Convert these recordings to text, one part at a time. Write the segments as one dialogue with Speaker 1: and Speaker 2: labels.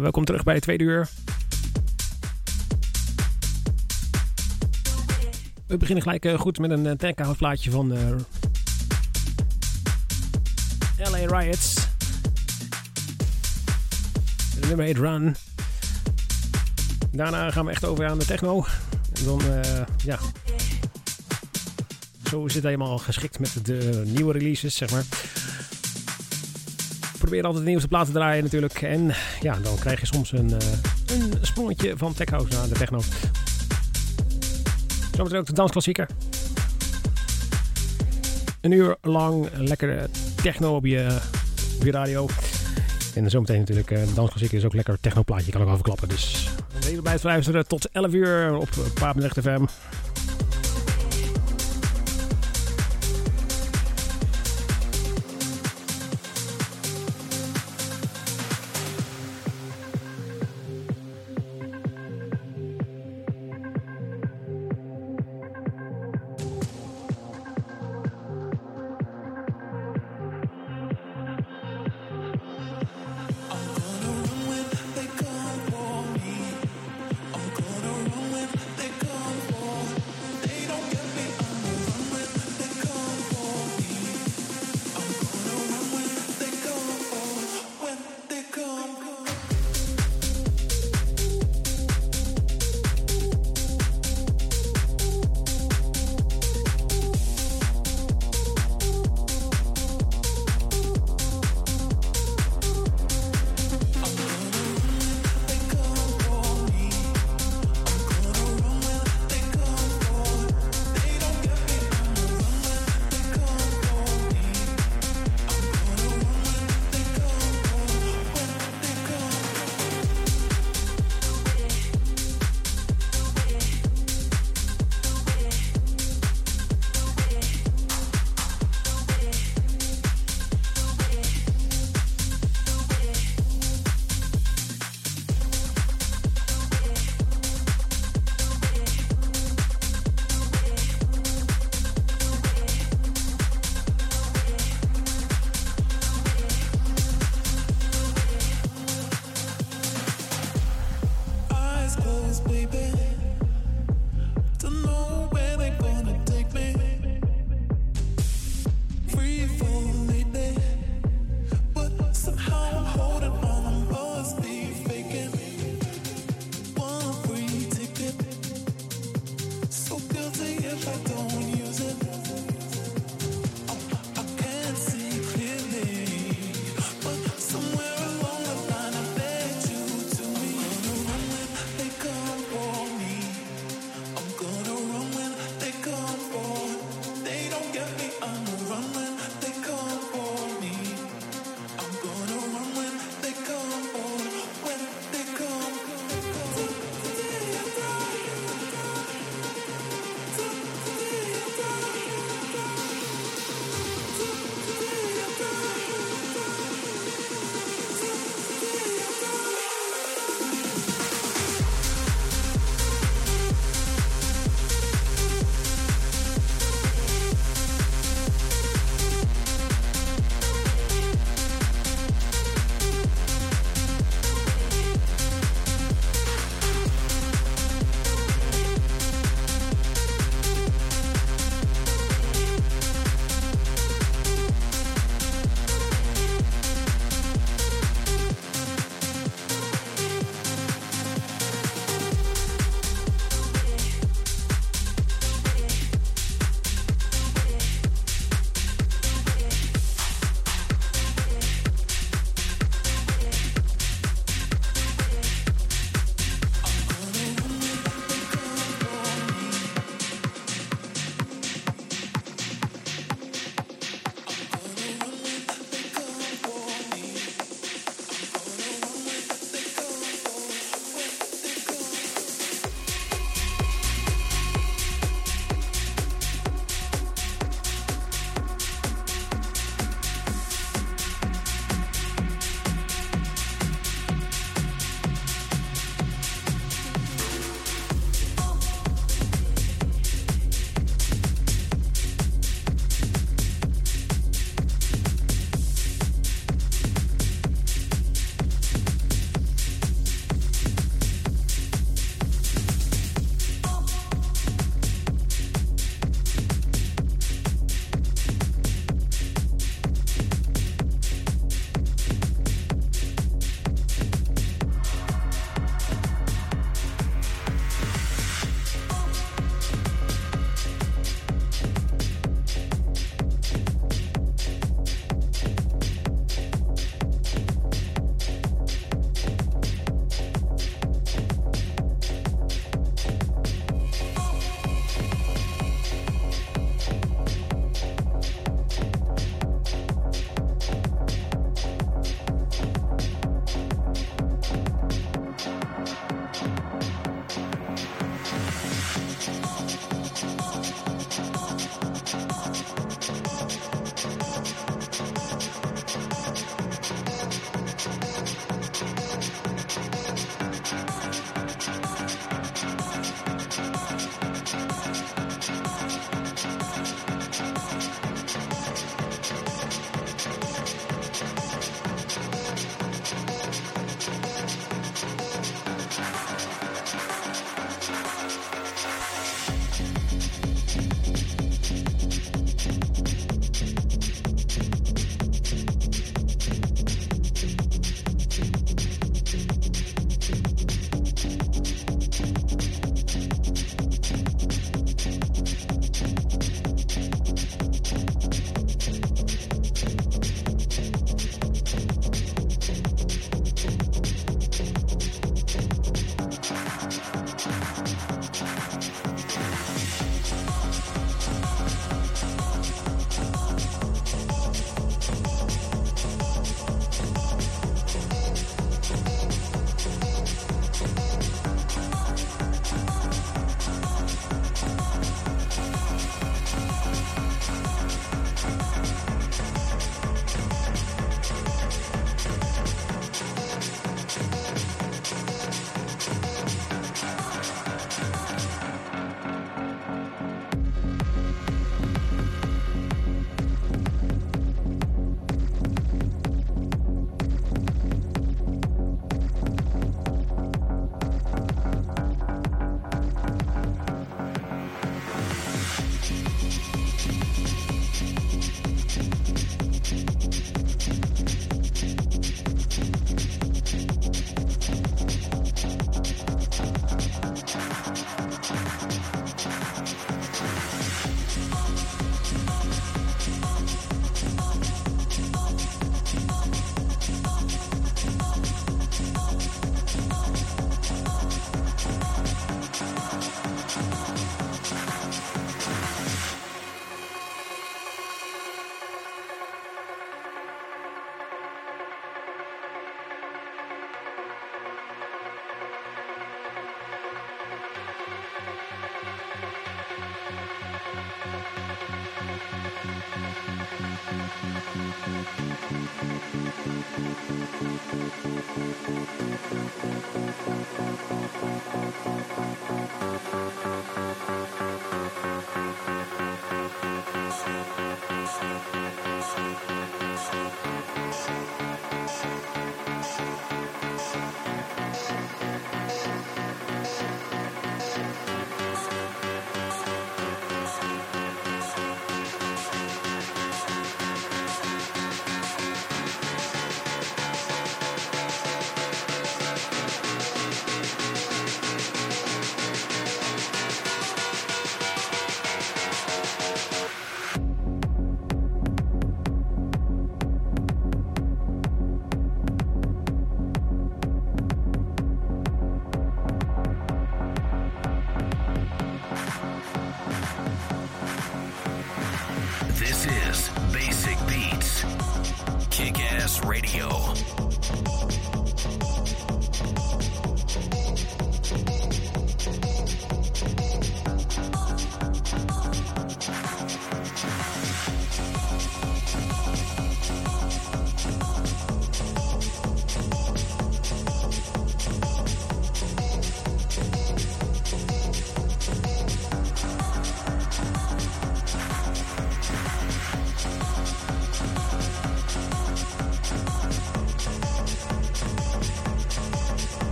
Speaker 1: Welkom terug bij het tweede uur. We beginnen gelijk uh, goed met een techhouse plaatje van uh, LA Riots. De nummer heet Run. Daarna gaan we echt over aan de techno. En dan, ja. Zo is het helemaal geschikt met de nieuwe releases, zeg maar probeer altijd de nieuwste platen te draaien natuurlijk. En ja, dan krijg je soms een, uh, een sprongetje van tech house naar de techno. Zometeen ook de dansklassieker. Een uur lang lekkere techno op je, radio. En zometeen natuurlijk uh, de dansklassieker is ook lekker techno plaatje. Kan ik overklappen. Dus even blijven luisteren tot 11 uur op Papenrecht FM.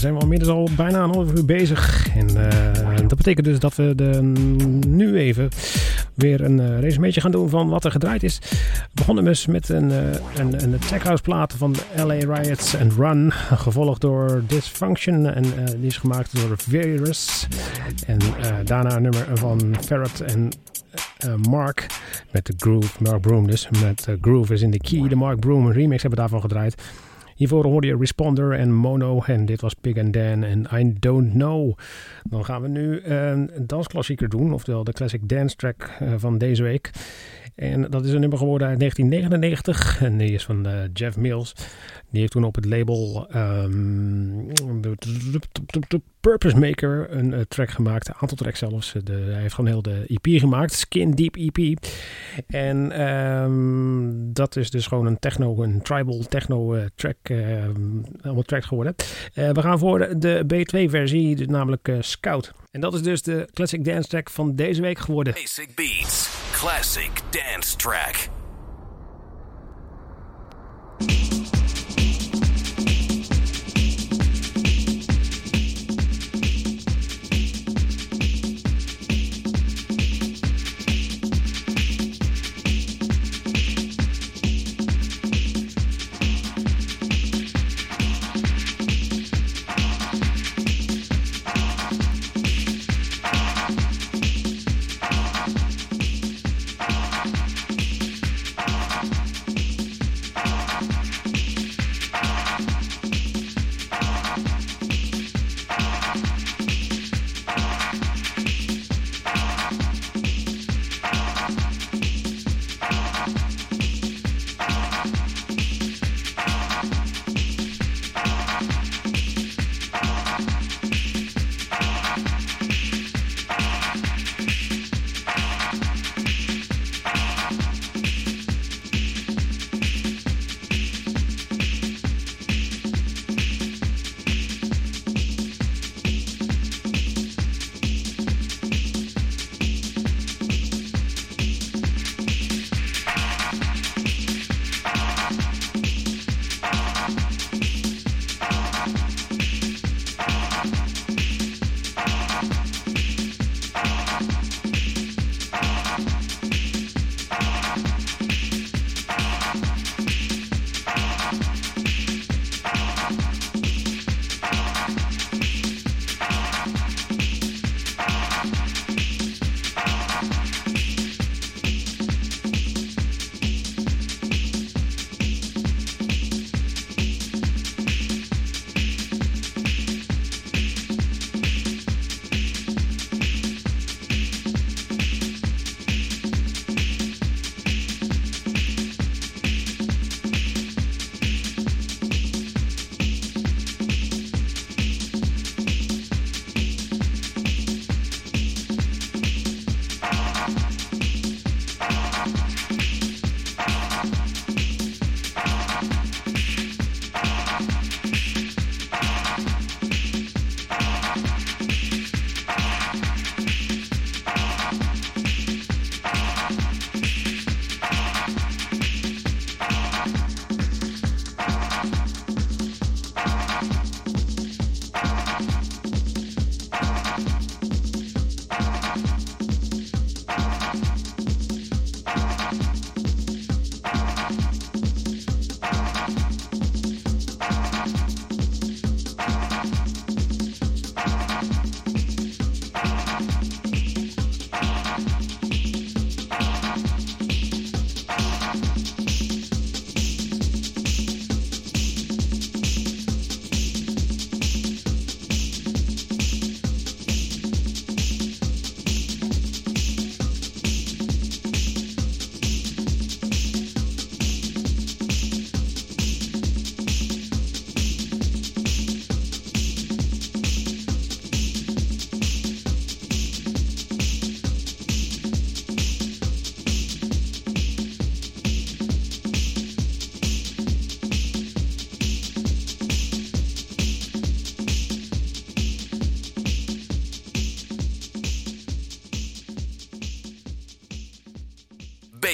Speaker 1: Zijn we inmiddels al bijna een half uur bezig. En uh, dat betekent dus dat we de, nu even weer een uh, resumeetje gaan doen van wat er gedraaid is. We begonnen dus met een, uh, een, een tech plaat van LA Riots and Run. Gevolgd door Dysfunction. En die is gemaakt door Virus. En daarna een nummer van Ferret en Mark. Met de Groove. Mark Broom dus. Met Groove is in de key. De Mark Broom remix hebben we daarvan gedraaid. Hiervoor hoorde je Responder en Mono. En dit was Pig and Dan en I Don't Know. Dan gaan we nu een dansklassieker doen. Oftewel de classic dance track van deze week. En dat is een nummer geworden uit 1999. En die is van uh, Jeff Mills. Die heeft toen op het label um, Purpose Maker een uh, track gemaakt. Een aantal tracks zelfs. Hij heeft gewoon heel de EP gemaakt. Skin Deep EP. En um, dat is dus gewoon een techno, een tribal techno uh, track. allemaal tracks geworden. we gaan voor de, de B2 versie, dus namelijk Scout. En dat is dus de classic dance track van deze week geworden.
Speaker 2: Basic Beats, classic dance track.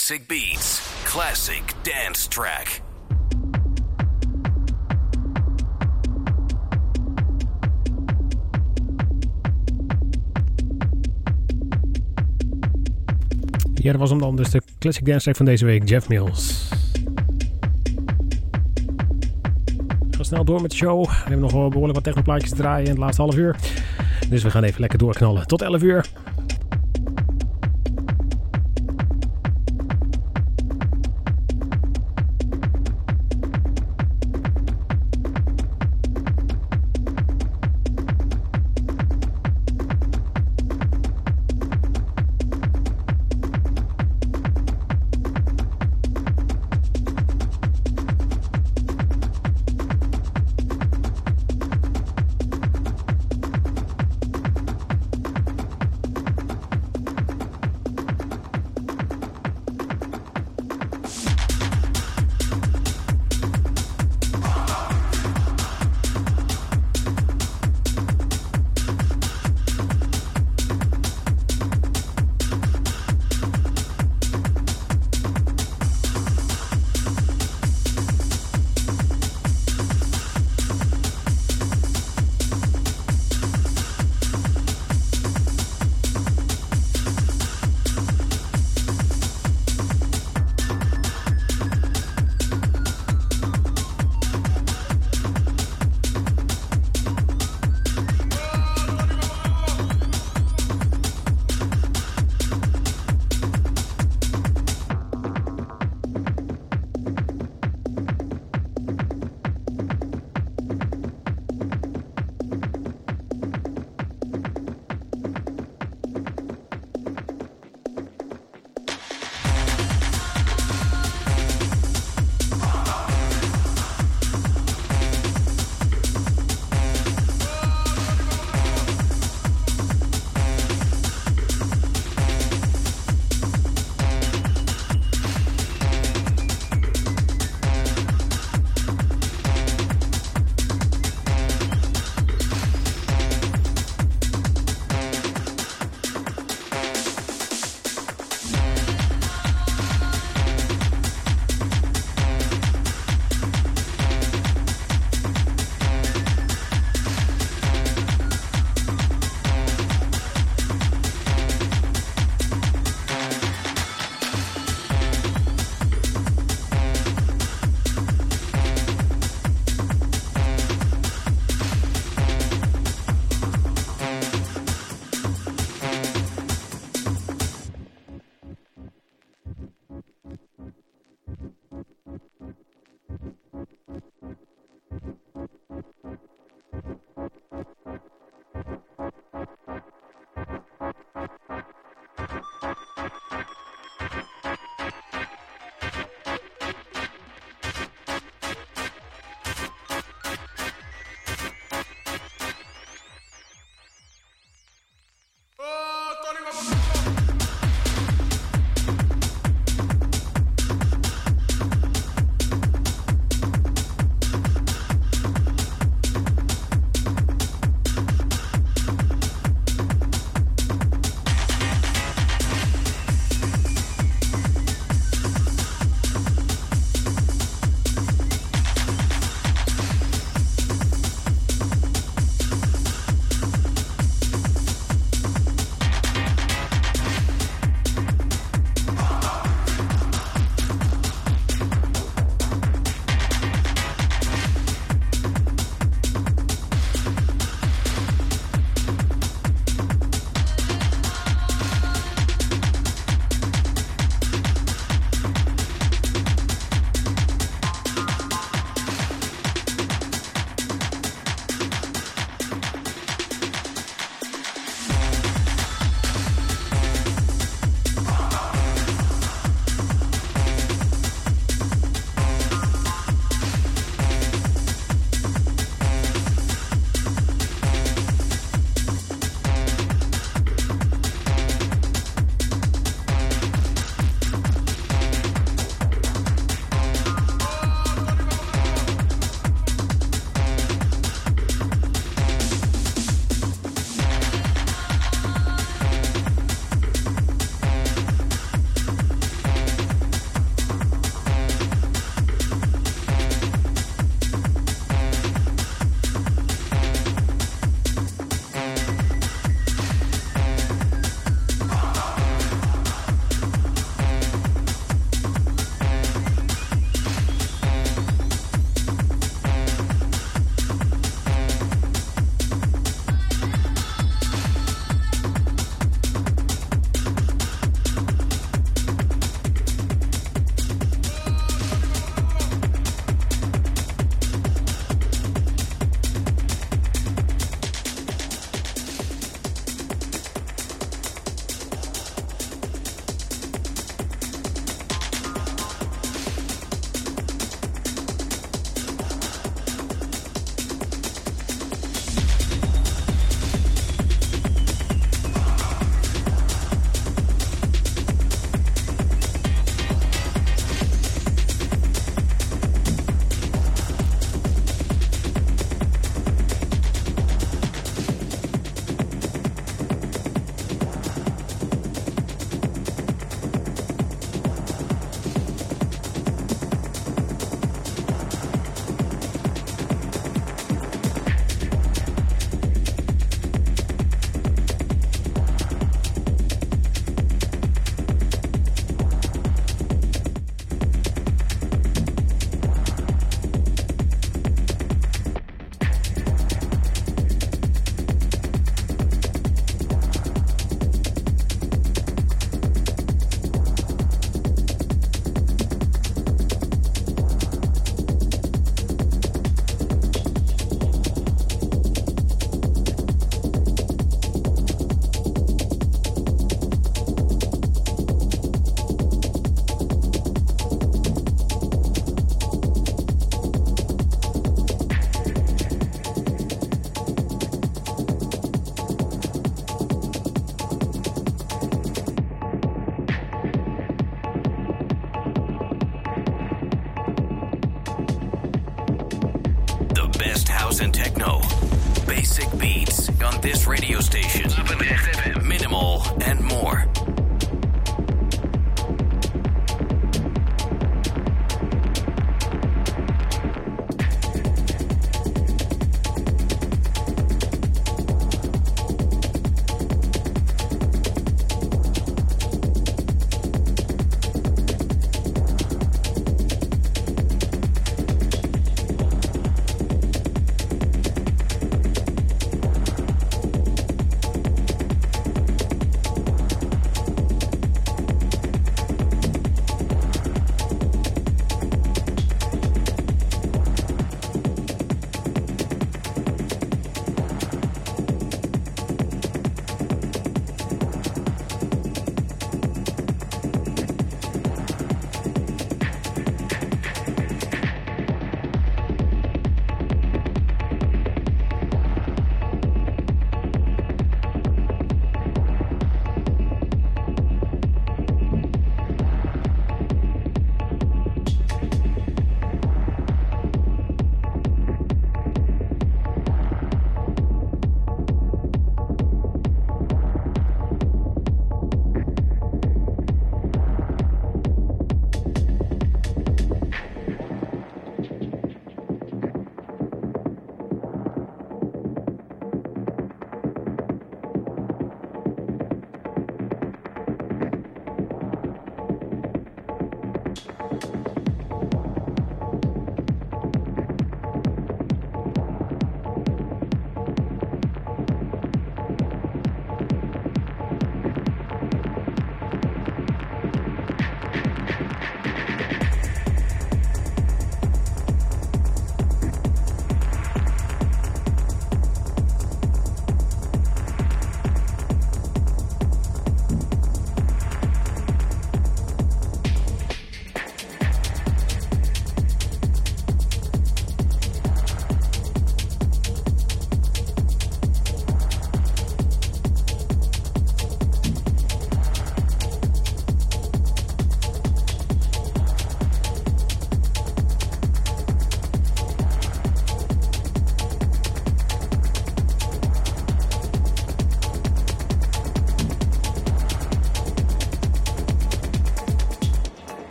Speaker 2: Basic Beats, classic dance track.
Speaker 1: Ja, was hem dan dus de classic dance track van deze week, Jeff Mills. We gaan snel door met de show. We hebben nog behoorlijk wat technoplaatjes te draaien in het laatste half uur. Dus we gaan even lekker doorknallen. Tot 11 uur.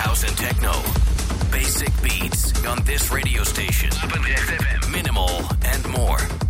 Speaker 2: house and techno. Basic beats on this radio station. Minimal and more.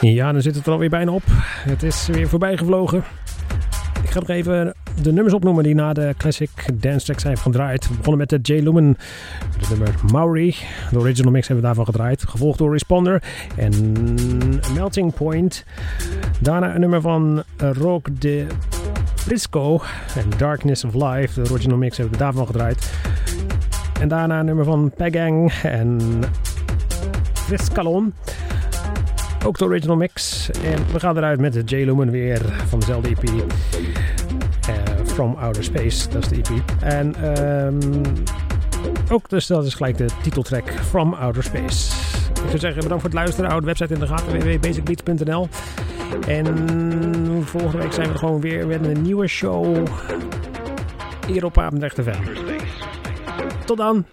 Speaker 1: Ja, dan zit het er alweer bijna op. Het is weer voorbij gevlogen. Ik ga nog even de nummers opnoemen die na de classic dance track zijn gedraaid. We begonnen met de J. Lumen, de nummer Maori. De original mix hebben we daarvan gedraaid. Gevolgd door Responder en Melting Point. Daarna een nummer van Rock de Briscoe en Darkness of Life. De original mix hebben we daarvan gedraaid. En daarna een nummer van Pegang en Viscalon. Ook de original mix. En we gaan eruit met J. Lumen weer van dezelfde EP. Uh, From Outer Space, dat is de EP. En um, ook dus dat is gelijk de titeltrack From Outer Space. Ik zou zeggen bedankt voor het luisteren. Hou de website in de gaten www.basicbeats.nl En volgende week zijn we gewoon weer met een nieuwe show hier op Apendrecht FM. Tot dan!